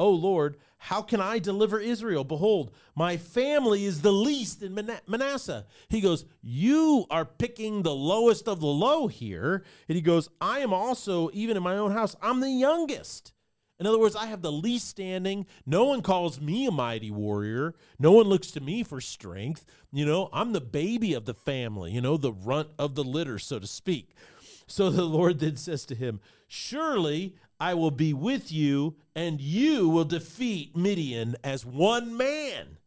O Lord, how can I deliver Israel? Behold, my family is the least in Manasseh. He goes, You are picking the lowest of the low here. And he goes, I am also, even in my own house, I'm the youngest. In other words, I have the least standing. No one calls me a mighty warrior. No one looks to me for strength. You know, I'm the baby of the family, you know, the runt of the litter, so to speak. So the Lord then says to him, Surely I will be with you, and you will defeat Midian as one man.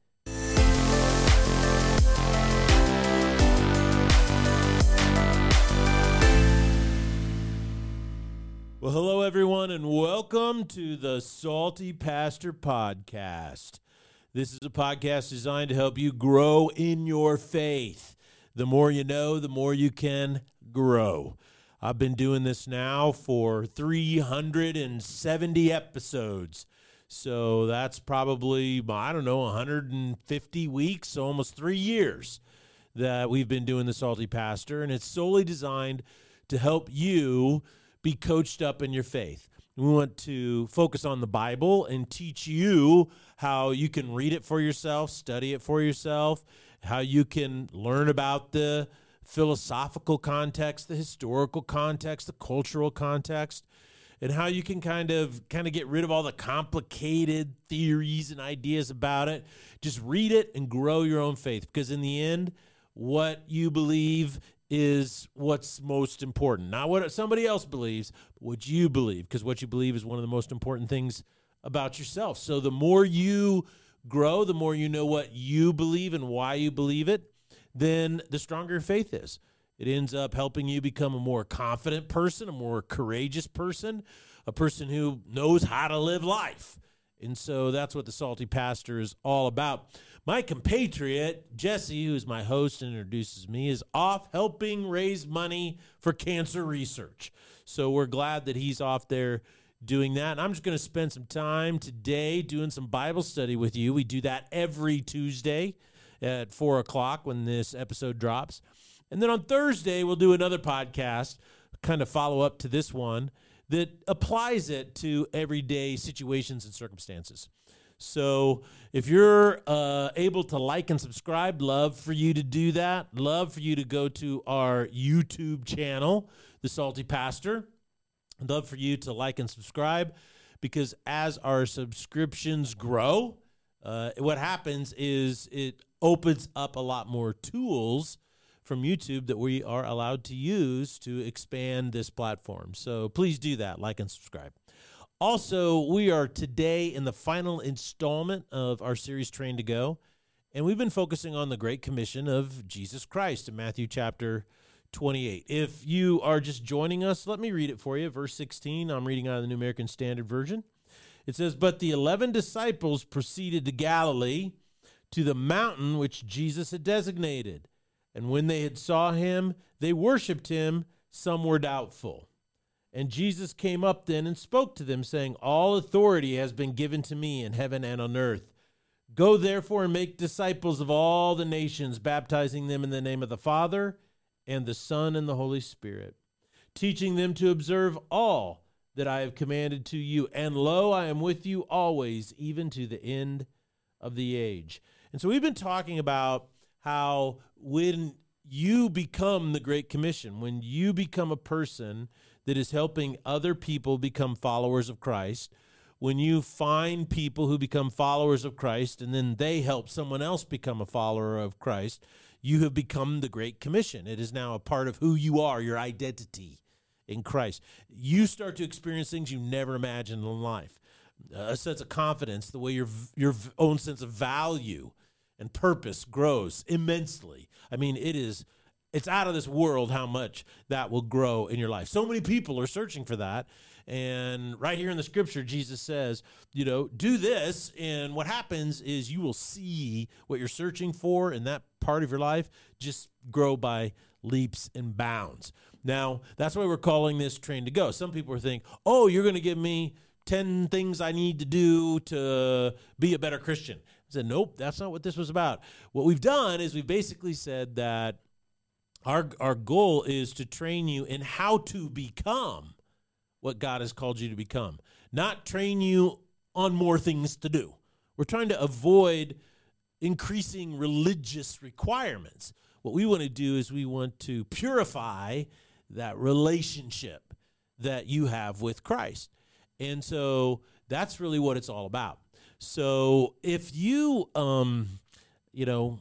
Well, hello, everyone, and welcome to the Salty Pastor Podcast. This is a podcast designed to help you grow in your faith. The more you know, the more you can grow. I've been doing this now for 370 episodes. So that's probably, I don't know, 150 weeks, so almost three years that we've been doing the Salty Pastor. And it's solely designed to help you be coached up in your faith. We want to focus on the Bible and teach you how you can read it for yourself, study it for yourself, how you can learn about the philosophical context, the historical context, the cultural context, and how you can kind of kind of get rid of all the complicated theories and ideas about it. Just read it and grow your own faith because in the end, what you believe is what's most important. Not what somebody else believes, but what you believe because what you believe is one of the most important things about yourself. So the more you grow, the more you know what you believe and why you believe it, then the stronger your faith is. It ends up helping you become a more confident person, a more courageous person, a person who knows how to live life. And so that's what the Salty Pastor is all about. My compatriot, Jesse, who's my host and introduces me, is off helping raise money for cancer research. So we're glad that he's off there doing that. And I'm just going to spend some time today doing some Bible study with you. We do that every Tuesday at four o'clock when this episode drops. And then on Thursday, we'll do another podcast, kind of follow up to this one that applies it to everyday situations and circumstances. So if you're uh, able to like and subscribe, love for you to do that. Love for you to go to our YouTube channel, The Salty Pastor. Love for you to like and subscribe because as our subscriptions grow, uh, what happens is it opens up a lot more tools from YouTube that we are allowed to use to expand this platform. So please do that, like and subscribe. Also, we are today in the final installment of our series Train to Go, and we've been focusing on the Great Commission of Jesus Christ in Matthew chapter 28. If you are just joining us, let me read it for you. Verse 16, I'm reading out of the New American Standard Version. It says, But the eleven disciples proceeded to Galilee to the mountain which Jesus had designated. And when they had saw him, they worshipped him, some were doubtful. And Jesus came up then and spoke to them, saying, All authority has been given to me in heaven and on earth. Go therefore and make disciples of all the nations, baptizing them in the name of the Father and the Son and the Holy Spirit, teaching them to observe all that I have commanded to you. And lo, I am with you always, even to the end of the age. And so we've been talking about how when you become the Great Commission, when you become a person that is helping other people become followers of Christ, when you find people who become followers of Christ and then they help someone else become a follower of Christ, you have become the Great Commission. It is now a part of who you are, your identity in Christ. You start to experience things you never imagined in life. A sense of confidence, the way your your own sense of value and purpose grows immensely. I mean, it is it's out of this world how much that will grow in your life. So many people are searching for that. And right here in the scripture, Jesus says, you know, do this. And what happens is you will see what you're searching for in that part of your life just grow by leaps and bounds. Now, that's why we're calling this train to go. Some people thinking, oh, you're going to give me 10 things I need to do to be a better Christian I said, nope, that's not what this was about. What we've done is we've basically said that our, our goal is to train you in how to become what God has called you to become, not train you on more things to do. We're trying to avoid increasing religious requirements. What we want to do is we want to purify that relationship that you have with Christ. And so that's really what it's all about. So if you um you know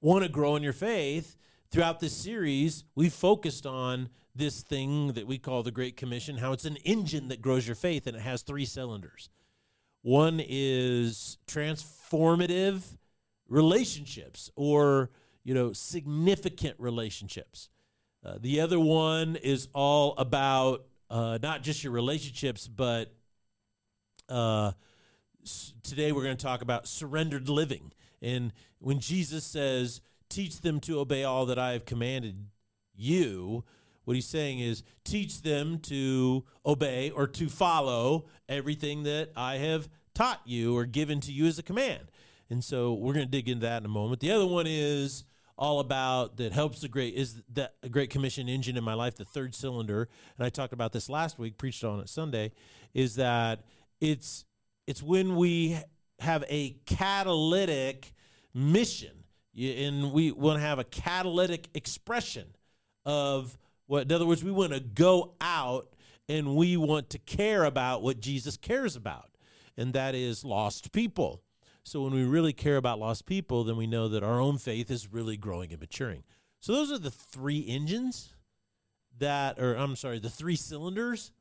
want to grow in your faith, throughout this series, we've focused on this thing that we call the Great Commission, how it's an engine that grows your faith and it has three cylinders. One is transformative relationships or, you know, significant relationships. Uh, the other one is all about uh, not just your relationships, but uh, s- today we're going to talk about surrendered living. And when Jesus says, teach them to obey all that I have commanded you, what he's saying is teach them to obey or to follow everything that I have taught you or given to you as a command. And so we're going to dig into that in a moment. The other one is all about that helps the great is that a great commission engine in my life, the third cylinder. And I talked about this last week, preached on it Sunday, is that it's it's when we have a catalytic mission. And we want to have a catalytic expression of what in other words we want to go out and we want to care about what jesus cares about. And that is lost people so when we really care about lost people then we know that our own faith is really growing and maturing so those are the three engines that or i'm sorry the three cylinders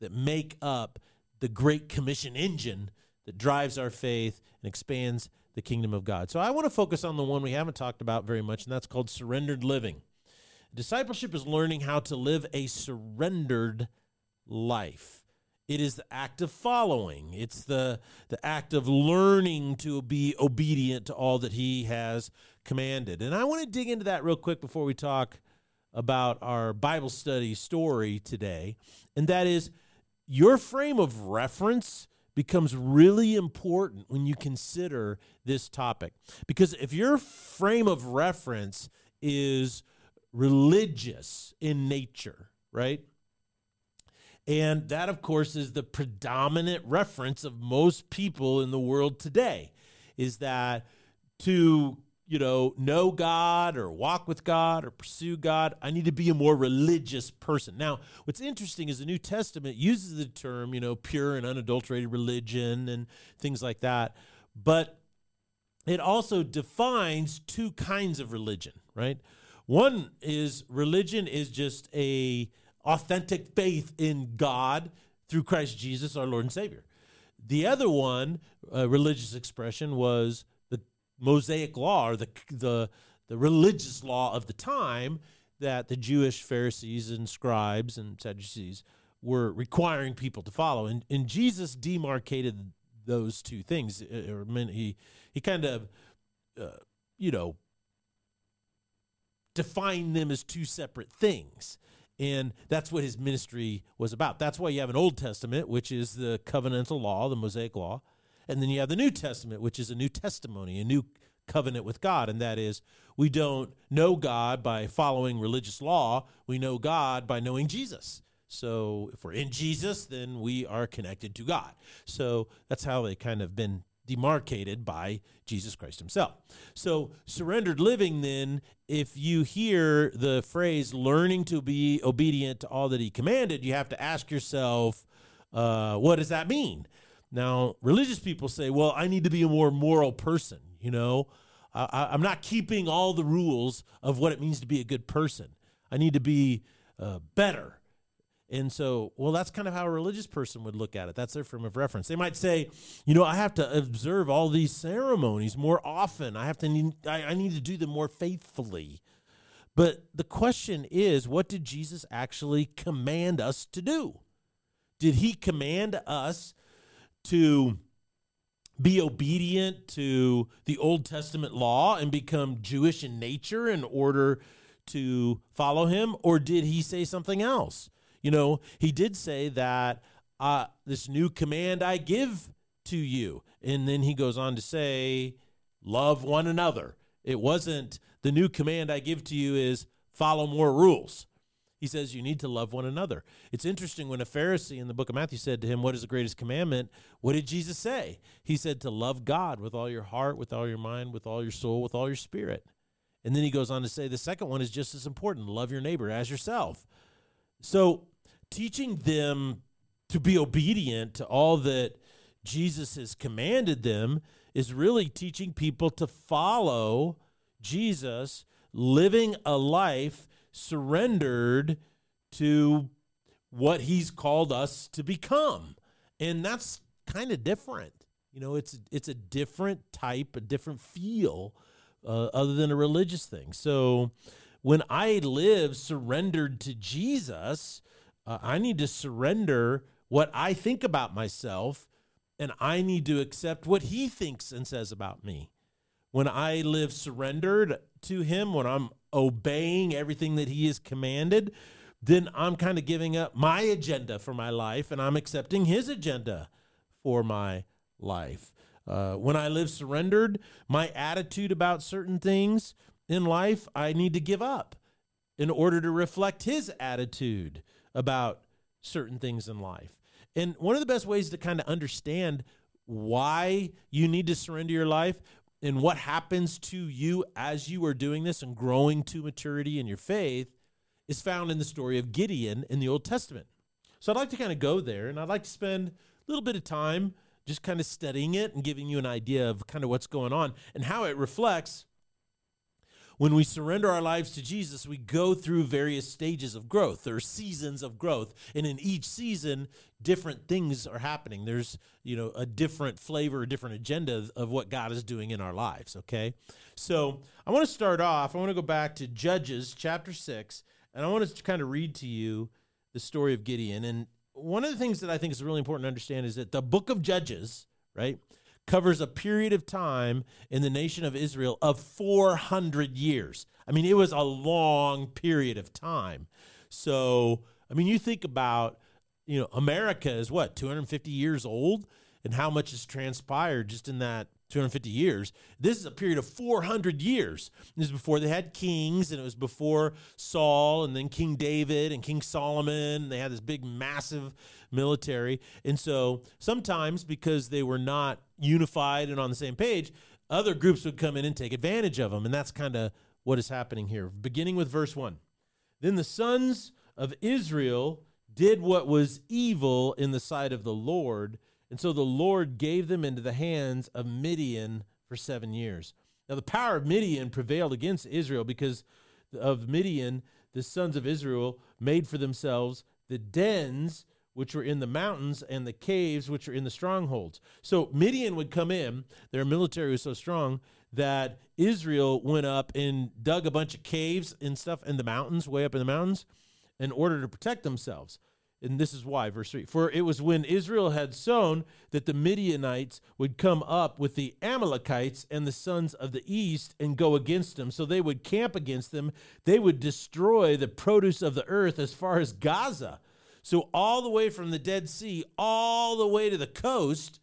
that make up the great commission engine that drives our faith and expands the kingdom of God. So I want to focus on the one we haven't talked about very much, and that's called surrendered living. Discipleship is learning how to live a surrendered life. It is the act of following. It's the, the act of learning to be obedient to all that he has commanded. And I want to dig into that real quick before we talk about our Bible study story today. And that is your frame of reference becomes really important when you consider this topic. Because if your frame of reference is religious in nature, right? And that, of course, is the predominant reference of most people in the world today is that to you know, know God or walk with God or pursue God. I need to be a more religious person. Now, what's interesting is the New Testament uses the term, you know, pure and unadulterated religion and things like that. But it also defines two kinds of religion, right? One is religion is just a authentic faith in God through Christ Jesus, our Lord and Savior. The other one, uh, religious expression, was the Mosaic law or the the the religious law of the time that the Jewish Pharisees and scribes and Sadducees were requiring people to follow. And, and Jesus demarcated those two things. Uh, or he he kind of uh, you know defined them as two separate things. And that's what his ministry was about. That's why you have an Old Testament, which is the covenantal law, the Mosaic law, and then you have the New Testament, which is a new testimony, a new covenant with God. And that is, we don't know God by following religious law, we know God by knowing Jesus. So if we're in Jesus, then we are connected to God. So that's how they kind of been demarcated by Jesus Christ himself. So surrendered living then if you hear the phrase learning to be obedient to all that he commanded, you have to ask yourself uh, what does that mean? Now, religious people say, well, I need to be a more moral person, you know? I, am not keeping all the rules of what it means to be a good person. I need to be uh, better. And so, well, that's kind of how a religious person would look at it. That's their frame of reference. They might say, you know, I have to observe all these ceremonies more often. I have to need, I, I need to do them more faithfully. But the question is, what did Jesus actually command us to do? Did he command us to be obedient to the Old Testament law and become Jewish in nature in order to follow him? Or did he say something else? You know, he did say that uh, this new command I give to you. And then he goes on to say, love one another. It wasn't the new command I give to you is follow more rules. He says you need to love one another. It's interesting when a Pharisee in the book of Matthew said to him, What is the greatest commandment? What did Jesus say? He said to love God with all your heart, with all your mind, with all your soul, with all your spirit. And then he goes on to say the second one is just as important love your neighbor as yourself. So teaching them to be obedient to all that Jesus has commanded them is really teaching people to follow Jesus, living a life surrendered to what he's called us to become. And that's kind of different. You know, it's it's a different type, a different feel uh, other than a religious thing. So when I live surrendered to Jesus, uh, I need to surrender what I think about myself and I need to accept what he thinks and says about me. When I live surrendered to him, when I'm obeying everything that he has commanded, then I'm kind of giving up my agenda for my life and I'm accepting his agenda for my life. Uh, when I live surrendered, my attitude about certain things in life, I need to give up in order to reflect his attitude about certain things in life. And one of the best ways to kind of understand why you need to surrender your life and what happens to you as you are doing this and growing to maturity in your faith is found in the story of Gideon in the Old Testament. So I'd like to kind of go there and I'd like to spend a little bit of time just kind of studying it and giving you an idea of kind of what's going on and how it reflects when we surrender our lives to Jesus, we go through various stages of growth. There are seasons of growth, and in each season, different things are happening. There's, you know, a different flavor, a different agenda of what God is doing in our lives, okay? So, I want to start off, I want to go back to Judges chapter 6, and I want to kind of read to you the story of Gideon. And one of the things that I think is really important to understand is that the book of Judges, right? Covers a period of time in the nation of Israel of 400 years. I mean, it was a long period of time. So, I mean, you think about, you know, America is what, 250 years old? And how much has transpired just in that 250 years. This is a period of 400 years. This is before they had kings, and it was before Saul, and then King David and King Solomon. They had this big, massive military. And so sometimes, because they were not unified and on the same page, other groups would come in and take advantage of them. And that's kind of what is happening here. Beginning with verse 1. Then the sons of Israel did what was evil in the sight of the Lord and so the Lord gave them into the hands of Midian for seven years. Now, the power of Midian prevailed against Israel because of Midian, the sons of Israel made for themselves the dens which were in the mountains and the caves which were in the strongholds. So Midian would come in, their military was so strong that Israel went up and dug a bunch of caves and stuff in the mountains, way up in the mountains, in order to protect themselves. And this is why, verse 3 For it was when Israel had sown that the Midianites would come up with the Amalekites and the sons of the east and go against them. So they would camp against them. They would destroy the produce of the earth as far as Gaza. So, all the way from the Dead Sea, all the way to the coast,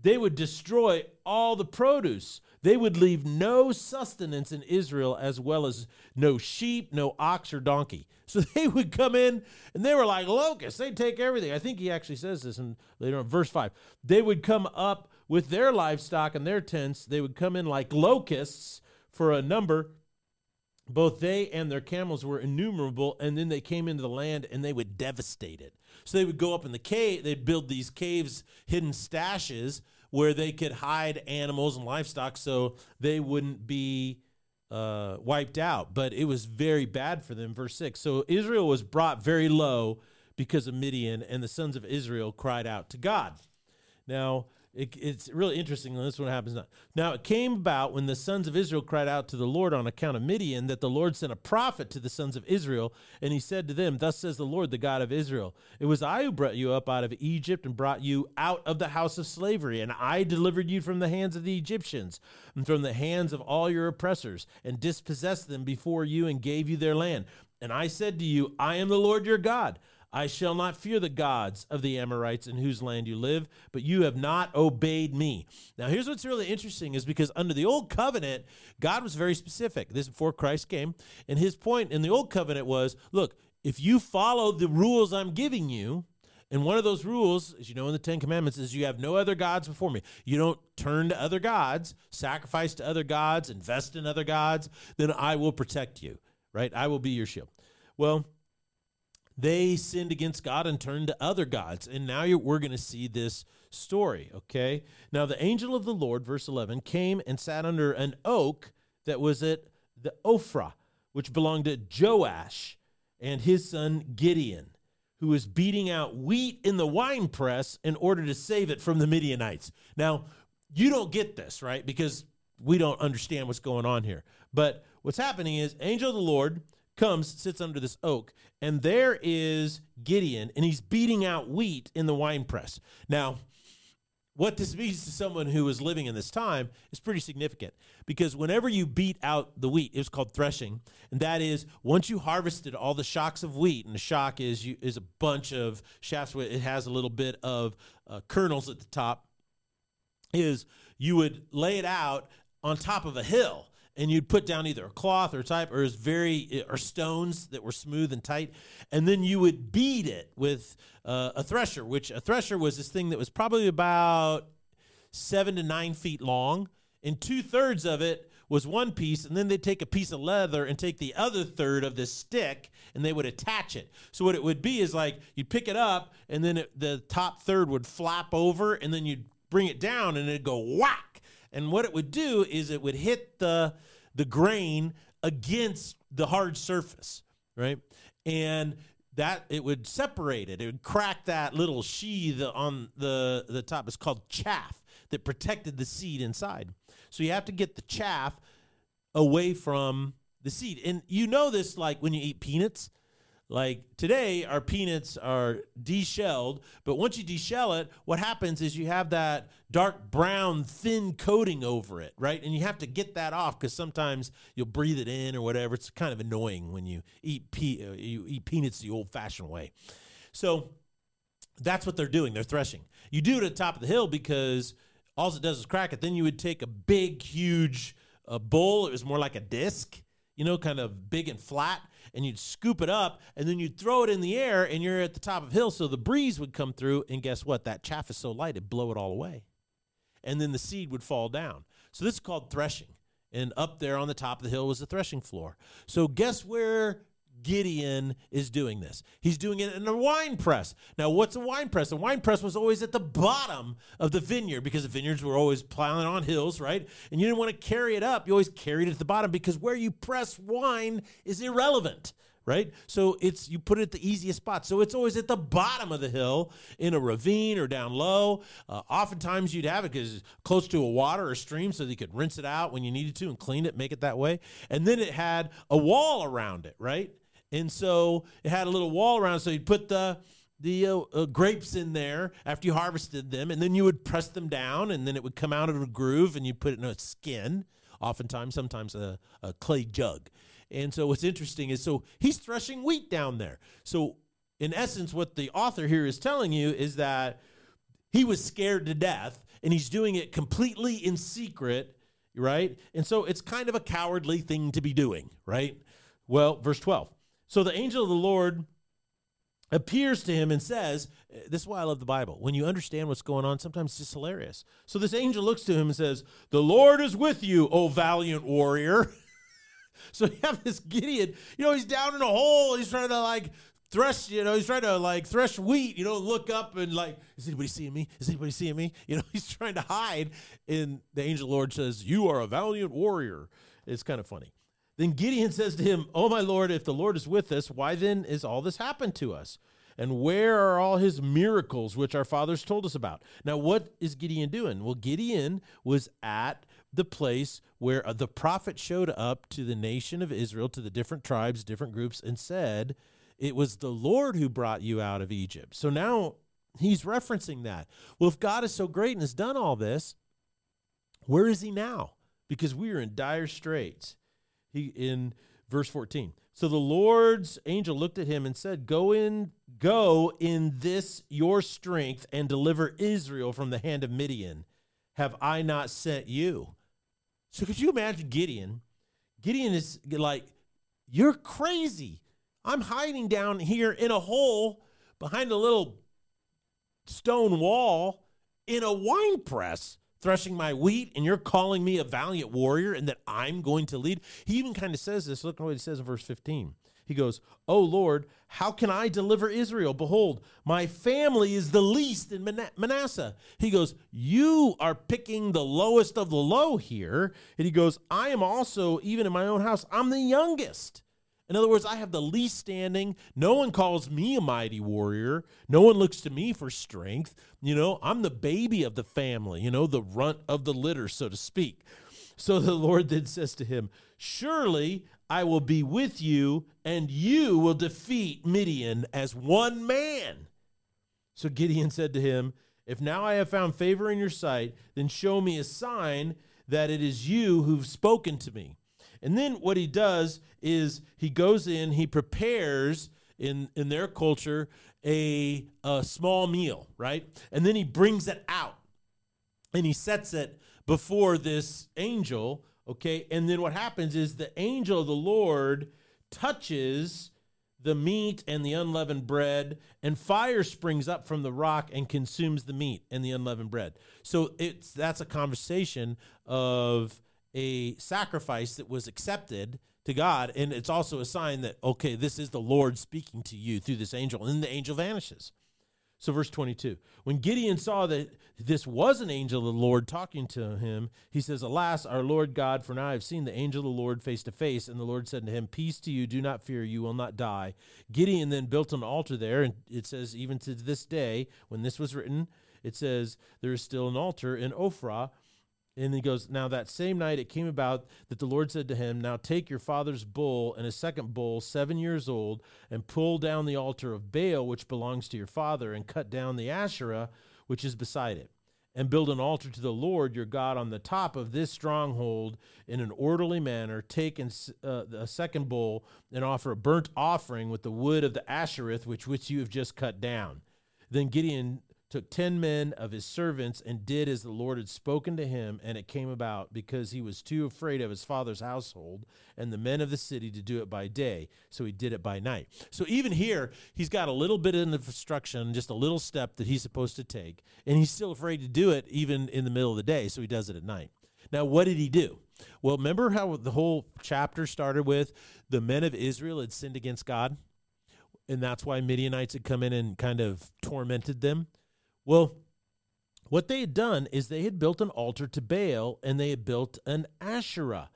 they would destroy all the produce. They would leave no sustenance in Israel, as well as no sheep, no ox, or donkey. So they would come in and they were like locusts. They'd take everything. I think he actually says this in later on, verse 5. They would come up with their livestock and their tents. They would come in like locusts for a number. Both they and their camels were innumerable, and then they came into the land and they would devastate it. So they would go up in the cave, they'd build these caves, hidden stashes where they could hide animals and livestock so they wouldn't be uh, wiped out. But it was very bad for them. Verse 6. So Israel was brought very low because of Midian, and the sons of Israel cried out to God. Now, it, it's really interesting this one happens now. Now, it came about when the sons of Israel cried out to the Lord on account of Midian that the Lord sent a prophet to the sons of Israel, and he said to them, Thus says the Lord, the God of Israel It was I who brought you up out of Egypt and brought you out of the house of slavery, and I delivered you from the hands of the Egyptians and from the hands of all your oppressors, and dispossessed them before you and gave you their land. And I said to you, I am the Lord your God. I shall not fear the gods of the Amorites in whose land you live, but you have not obeyed me. Now, here's what's really interesting is because under the old covenant, God was very specific. This before Christ came, and his point in the old covenant was, look, if you follow the rules I'm giving you, and one of those rules, as you know in the Ten Commandments, is you have no other gods before me. You don't turn to other gods, sacrifice to other gods, invest in other gods, then I will protect you, right? I will be your shield. Well, they sinned against God and turned to other gods. And now we're going to see this story, okay? Now, the angel of the Lord, verse 11, came and sat under an oak that was at the Ophrah, which belonged to Joash and his son Gideon, who was beating out wheat in the winepress in order to save it from the Midianites. Now, you don't get this, right? Because we don't understand what's going on here. But what's happening is, angel of the Lord comes, sits under this oak, and there is Gideon, and he's beating out wheat in the winepress. Now, what this means to someone who is living in this time is pretty significant because whenever you beat out the wheat, it was called threshing, and that is once you harvested all the shocks of wheat, and a shock is you, is a bunch of shafts. It has a little bit of uh, kernels at the top. Is you would lay it out on top of a hill, and you'd put down either a cloth or type or very or stones that were smooth and tight and then you would beat it with uh, a thresher which a thresher was this thing that was probably about seven to nine feet long and two-thirds of it was one piece and then they'd take a piece of leather and take the other third of this stick and they would attach it. So what it would be is like you'd pick it up and then it, the top third would flap over and then you'd bring it down and it'd go whack and what it would do is it would hit the the grain against the hard surface, right? And that it would separate it. It would crack that little sheath on the the top. It's called chaff that protected the seed inside. So you have to get the chaff away from the seed. And you know this like when you eat peanuts like today, our peanuts are deshelled, but once you deshell it, what happens is you have that dark brown thin coating over it, right? And you have to get that off because sometimes you'll breathe it in or whatever. It's kind of annoying when you eat pe- uh, you eat peanuts the old-fashioned way. So that's what they're doing. They're threshing. You do it at the top of the hill because all it does is crack it. Then you would take a big, huge uh, bowl. It was more like a disc, you know, kind of big and flat and you'd scoop it up and then you'd throw it in the air and you're at the top of hill so the breeze would come through and guess what? That chaff is so light it'd blow it all away. And then the seed would fall down. So this is called threshing and up there on the top of the hill was the threshing floor. So guess where Gideon is doing this. He's doing it in a wine press. Now, what's a wine press? A wine press was always at the bottom of the vineyard because the vineyards were always plowing on hills, right? And you didn't want to carry it up. You always carried it at the bottom because where you press wine is irrelevant right? So it's you put it at the easiest spot. So it's always at the bottom of the hill in a ravine or down low. Uh, oftentimes you'd have it because close to a water or stream, so you could rinse it out when you needed to and clean it, make it that way. And then it had a wall around it, right? And so it had a little wall around, so you'd put the the uh, uh, grapes in there after you harvested them, and then you would press them down, and then it would come out of a groove, and you put it in a skin, oftentimes, sometimes a, a clay jug. And so what's interesting is so he's threshing wheat down there. So in essence, what the author here is telling you is that he was scared to death, and he's doing it completely in secret, right? And so it's kind of a cowardly thing to be doing, right? Well, verse 12. So the angel of the Lord appears to him and says, This is why I love the Bible. When you understand what's going on, sometimes it's just hilarious. So this angel looks to him and says, The Lord is with you, O valiant warrior. so you have this Gideon, you know, he's down in a hole. He's trying to like thresh, you know, he's trying to like thresh wheat, you know, look up and like, is anybody seeing me? Is anybody seeing me? You know, he's trying to hide. And the angel Lord says, You are a valiant warrior. It's kind of funny. Then Gideon says to him, Oh, my Lord, if the Lord is with us, why then is all this happened to us? And where are all his miracles which our fathers told us about? Now, what is Gideon doing? Well, Gideon was at the place where uh, the prophet showed up to the nation of Israel, to the different tribes, different groups, and said, It was the Lord who brought you out of Egypt. So now he's referencing that. Well, if God is so great and has done all this, where is he now? Because we are in dire straits he in verse 14 so the lord's angel looked at him and said go in go in this your strength and deliver israel from the hand of midian. Have i not sent you? So could you imagine gideon? Gideon is like you're crazy. I'm hiding down here in a hole behind a little stone wall in a wine press threshing my wheat and you're calling me a valiant warrior and that I'm going to lead. He even kind of says this. Look at what he says in verse 15. He goes, Oh Lord, how can I deliver Israel? Behold, my family is the least in Manasseh. He goes, You are picking the lowest of the low here. And he goes, I am also, even in my own house, I'm the youngest. In other words, I have the least standing. No one calls me a mighty warrior. No one looks to me for strength. You know, I'm the baby of the family, you know, the runt of the litter, so to speak. So the Lord then says to him, Surely I will be with you, and you will defeat Midian as one man. So Gideon said to him, If now I have found favor in your sight, then show me a sign that it is you who've spoken to me. And then what he does is he goes in, he prepares in in their culture a, a small meal, right? And then he brings it out and he sets it before this angel, okay? And then what happens is the angel of the Lord touches the meat and the unleavened bread, and fire springs up from the rock and consumes the meat and the unleavened bread. So it's that's a conversation of a sacrifice that was accepted to God. And it's also a sign that, okay, this is the Lord speaking to you through this angel. And the angel vanishes. So, verse 22 When Gideon saw that this was an angel of the Lord talking to him, he says, Alas, our Lord God, for now I have seen the angel of the Lord face to face. And the Lord said to him, Peace to you, do not fear, you will not die. Gideon then built an altar there. And it says, even to this day, when this was written, it says, There is still an altar in Ophrah and he goes, Now that same night it came about that the Lord said to him, Now take your father's bull and a second bull, seven years old, and pull down the altar of Baal, which belongs to your father, and cut down the Asherah, which is beside it. And build an altar to the Lord your God on the top of this stronghold in an orderly manner. Take uh, a second bull and offer a burnt offering with the wood of the Ashereth, which, which you have just cut down. Then Gideon took ten men of his servants and did as the Lord had spoken to him. And it came about because he was too afraid of his father's household and the men of the city to do it by day. So he did it by night. So even here, he's got a little bit of instruction, just a little step that he's supposed to take. And he's still afraid to do it even in the middle of the day. So he does it at night. Now, what did he do? Well, remember how the whole chapter started with the men of Israel had sinned against God? And that's why Midianites had come in and kind of tormented them. Well, what they had done is they had built an altar to Baal and they had built an Asherah.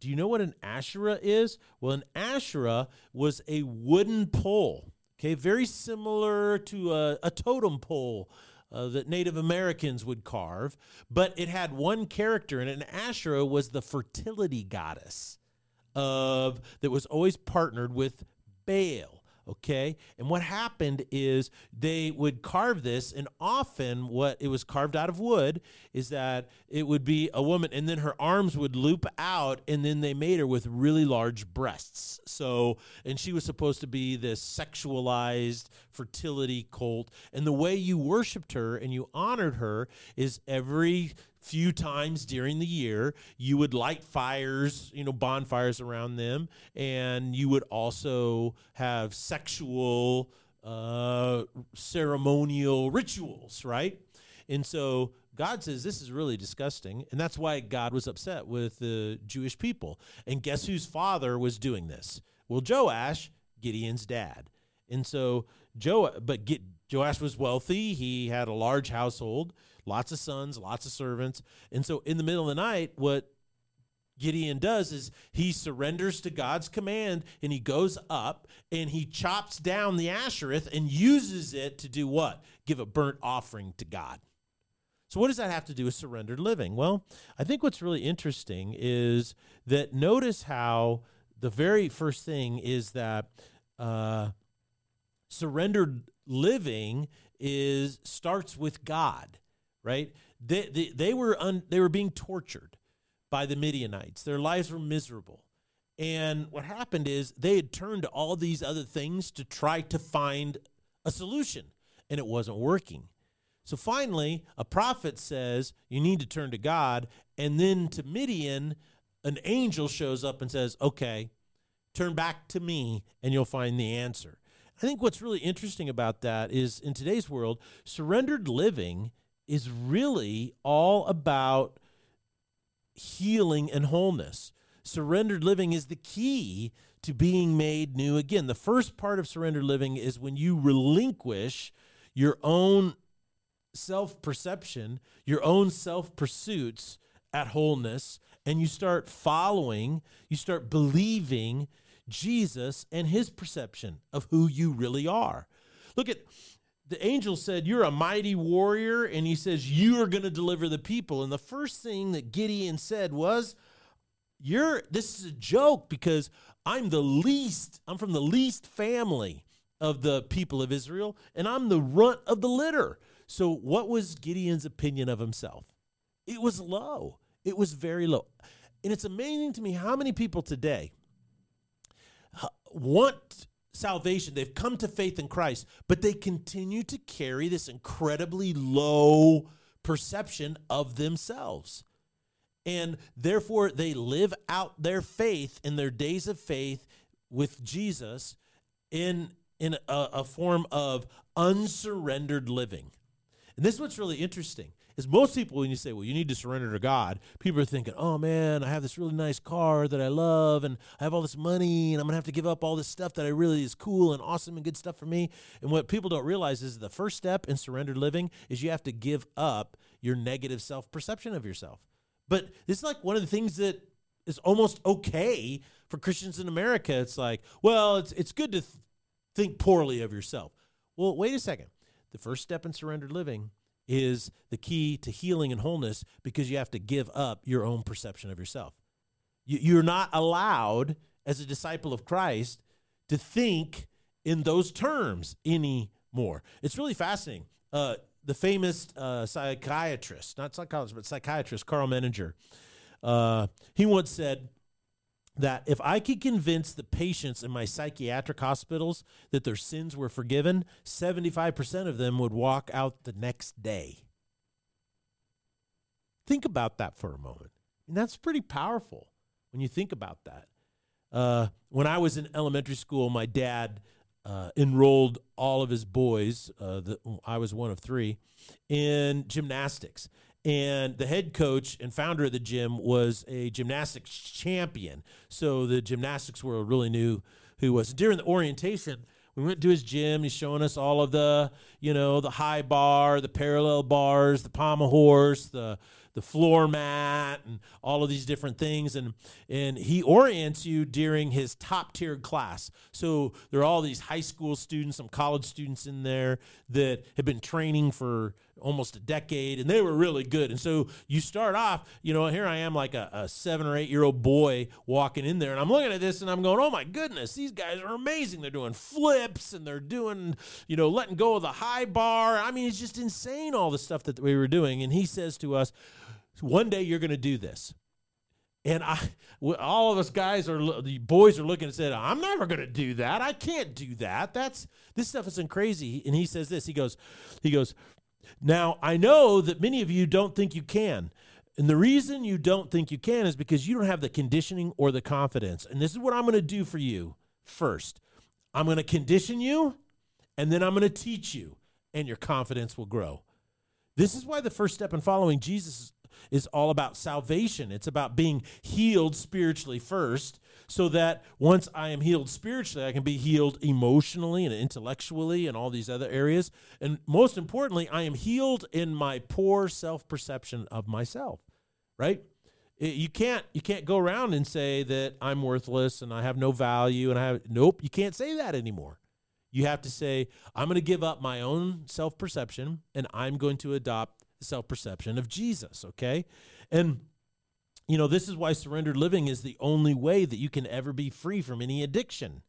Do you know what an Asherah is? Well, an Asherah was a wooden pole, okay, very similar to a, a totem pole uh, that Native Americans would carve, but it had one character, and an Asherah was the fertility goddess of that was always partnered with Baal. Okay. And what happened is they would carve this, and often what it was carved out of wood is that it would be a woman, and then her arms would loop out, and then they made her with really large breasts. So, and she was supposed to be this sexualized fertility cult. And the way you worshiped her and you honored her is every few times during the year. You would light fires, you know, bonfires around them, and you would also have sexual, uh, ceremonial rituals, right? And so God says this is really disgusting, and that's why God was upset with the Jewish people. And guess whose father was doing this? Well, Joash, Gideon's dad. And so Joe, but Joash was wealthy. He had a large household lots of sons, lots of servants. And so in the middle of the night, what Gideon does is he surrenders to God's command and he goes up and he chops down the Ashereth and uses it to do what? Give a burnt offering to God. So, what does that have to do with surrendered living? Well, I think what's really interesting is that notice how the very first thing is that uh, surrendered living is starts with God right? They, they, they were un, they were being tortured by the Midianites. Their lives were miserable. And what happened is they had turned to all these other things to try to find a solution, and it wasn't working. So finally, a prophet says, You need to turn to God. And then to Midian, an angel shows up and says, Okay, Turn back to me and you'll find the answer. I think what's really interesting about that is in today's world, surrendered living is really all about healing and wholeness. Surrendered living is the key to being made new again. The first part of surrendered living is when you relinquish your own self perception, your own self pursuits at wholeness, and you start following, you start believing Jesus and his perception of who you really are. Look at the angel said, You're a mighty warrior, and he says, You are going to deliver the people. And the first thing that Gideon said was, You're this is a joke because I'm the least, I'm from the least family of the people of Israel, and I'm the runt of the litter. So, what was Gideon's opinion of himself? It was low. It was very low. And it's amazing to me how many people today want salvation. They've come to faith in Christ, but they continue to carry this incredibly low perception of themselves. And therefore, they live out their faith in their days of faith with Jesus in, in a, a form of unsurrendered living. And this is what's really interesting is most people when you say well you need to surrender to god people are thinking oh man i have this really nice car that i love and i have all this money and i'm gonna have to give up all this stuff that i really is cool and awesome and good stuff for me. And what people don't realize is the first step in surrendered living is you have to give up your negative self-perception of yourself. But it's like one of the things that is almost okay for christians in america. It's like well it's, it's good to th- think poorly of yourself. Well wait a second. The first step in surrendered living is the key to healing and wholeness because you have to give up your own perception of yourself. You're not allowed, as a disciple of Christ, to think in those terms anymore. It's really fascinating. Uh, the famous uh, psychiatrist, not psychologist, but psychiatrist, Karl Menninger, uh, he once said, that if I could convince the patients in my psychiatric hospitals that their sins were forgiven, 75% of them would walk out the next day. Think about that for a moment. And that's pretty powerful when you think about that. Uh, when I was in elementary school, my dad uh, enrolled all of his boys, uh, the, I was one of three, in gymnastics and the head coach and founder of the gym was a gymnastics champion. So the gymnastics world really knew who was. During the orientation, we went to his gym. He's showing us all of the, you know, the high bar, the parallel bars, the pommel horse, the the floor mat and all of these different things and and he orients you during his top tiered class so there are all these high school students some college students in there that have been training for almost a decade and they were really good and so you start off you know here i am like a, a seven or eight year old boy walking in there and i'm looking at this and i'm going oh my goodness these guys are amazing they're doing flips and they're doing you know letting go of the high bar i mean it's just insane all the stuff that we were doing and he says to us one day you're going to do this. And I, all of us guys are, the boys are looking and said, I'm never going to do that. I can't do that. That's, this stuff isn't crazy. And he says this, he goes, he goes, now I know that many of you don't think you can. And the reason you don't think you can is because you don't have the conditioning or the confidence. And this is what I'm going to do for you first. I'm going to condition you and then I'm going to teach you and your confidence will grow. This is why the first step in following Jesus is all about salvation. It's about being healed spiritually first, so that once I am healed spiritually, I can be healed emotionally and intellectually and all these other areas. And most importantly, I am healed in my poor self perception of myself, right? you can't you can't go around and say that I'm worthless and I have no value and I have nope you can't say that anymore. You have to say I'm going to give up my own self perception and I'm going to adopt the self perception of Jesus, okay? And, you know, this is why surrendered living is the only way that you can ever be free from any addiction.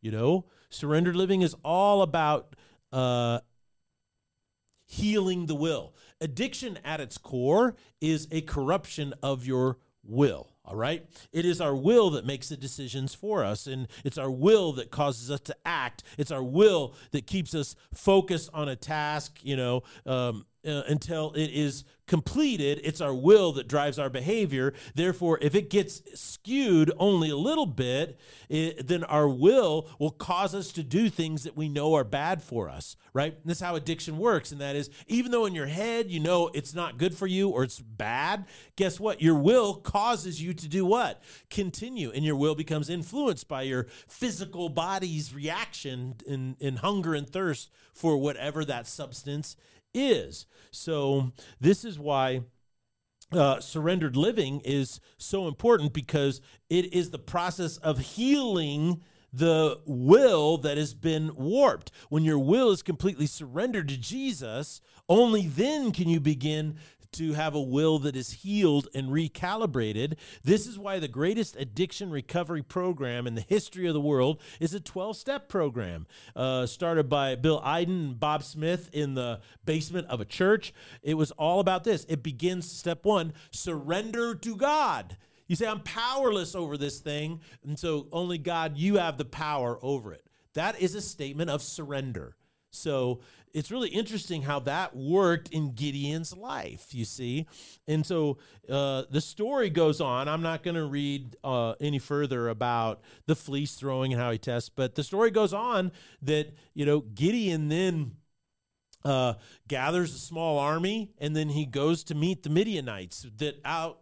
You know, surrendered living is all about uh, healing the will. Addiction at its core is a corruption of your will. All right? It is our will that makes the decisions for us, and it's our will that causes us to act. It's our will that keeps us focused on a task, you know, um, uh, until it is completed. It's our will that drives our behavior. Therefore, if it gets skewed only a little bit, it, then our will will cause us to do things that we know are bad for us, right? And this is how addiction works. And that is, even though in your head you know it's not good for you or it's bad, guess what? Your will causes you to do what? Continue. And your will becomes influenced by your physical body's reaction in, in hunger and thirst for whatever that substance is. So, this is why uh, surrendered living is so important because it is the process of healing the will that has been warped. When your will is completely surrendered to Jesus, only then can you begin to have a will that is healed and recalibrated. This is why the greatest addiction recovery program in the history of the world is a 12 step program uh, started by Bill Iden and Bob Smith in the basement of a church. It was all about this. It begins step one surrender to God. You say, I'm powerless over this thing. And so only God, you have the power over it. That is a statement of surrender. So it's really interesting how that worked in Gideon's life, you see. And so uh, the story goes on. I'm not going to read uh, any further about the fleece throwing and how he tests, but the story goes on that, you know, Gideon then. Uh, gathers a small army and then he goes to meet the Midianites that out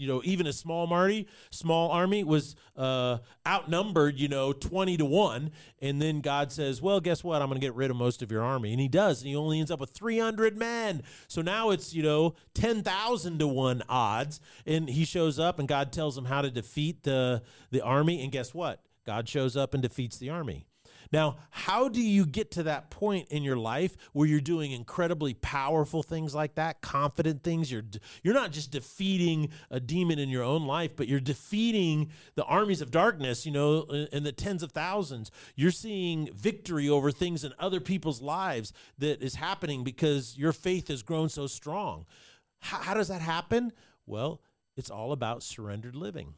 you know, even a small Marty, small army was uh, outnumbered, you know, 20 to 1. And then God says, well, guess what? I'm going to get rid of most of your army. And he does. And he only ends up with 300 men. So now it's, you know, 10,000 to 1 odds. And he shows up and God tells him how to defeat the, the army. And guess what? God shows up and defeats the army. Now, how do you get to that point in your life where you're doing incredibly powerful things like that, confident things? You're you're not just defeating a demon in your own life, but you're defeating the armies of darkness, you know, in the tens of thousands. You're seeing victory over things in other people's lives that is happening because your faith has grown so strong. How, how does that happen? Well, it's all about surrendered living.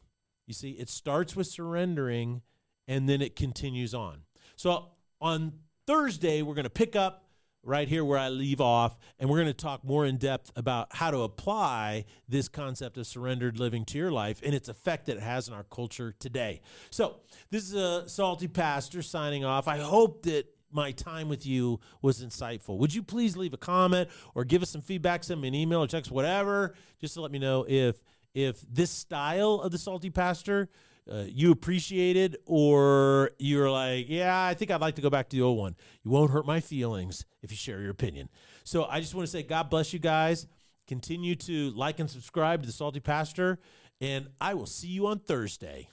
You see, it starts with surrendering and then it continues on. So on Thursday, we're going to pick up right here where I leave off, and we're going to talk more in depth about how to apply this concept of surrendered living to your life and its effect that it has in our culture today. So, this is a salty pastor signing off. I hope that my time with you was insightful. Would you please leave a comment or give us some feedback, send me an email or text, whatever, just to let me know if if this style of the salty pastor uh, you appreciated or you're like, yeah, I think I'd like to go back to the old one. You won't hurt my feelings if you share your opinion. So I just want to say, God bless you guys. Continue to like and subscribe to The Salty Pastor, and I will see you on Thursday.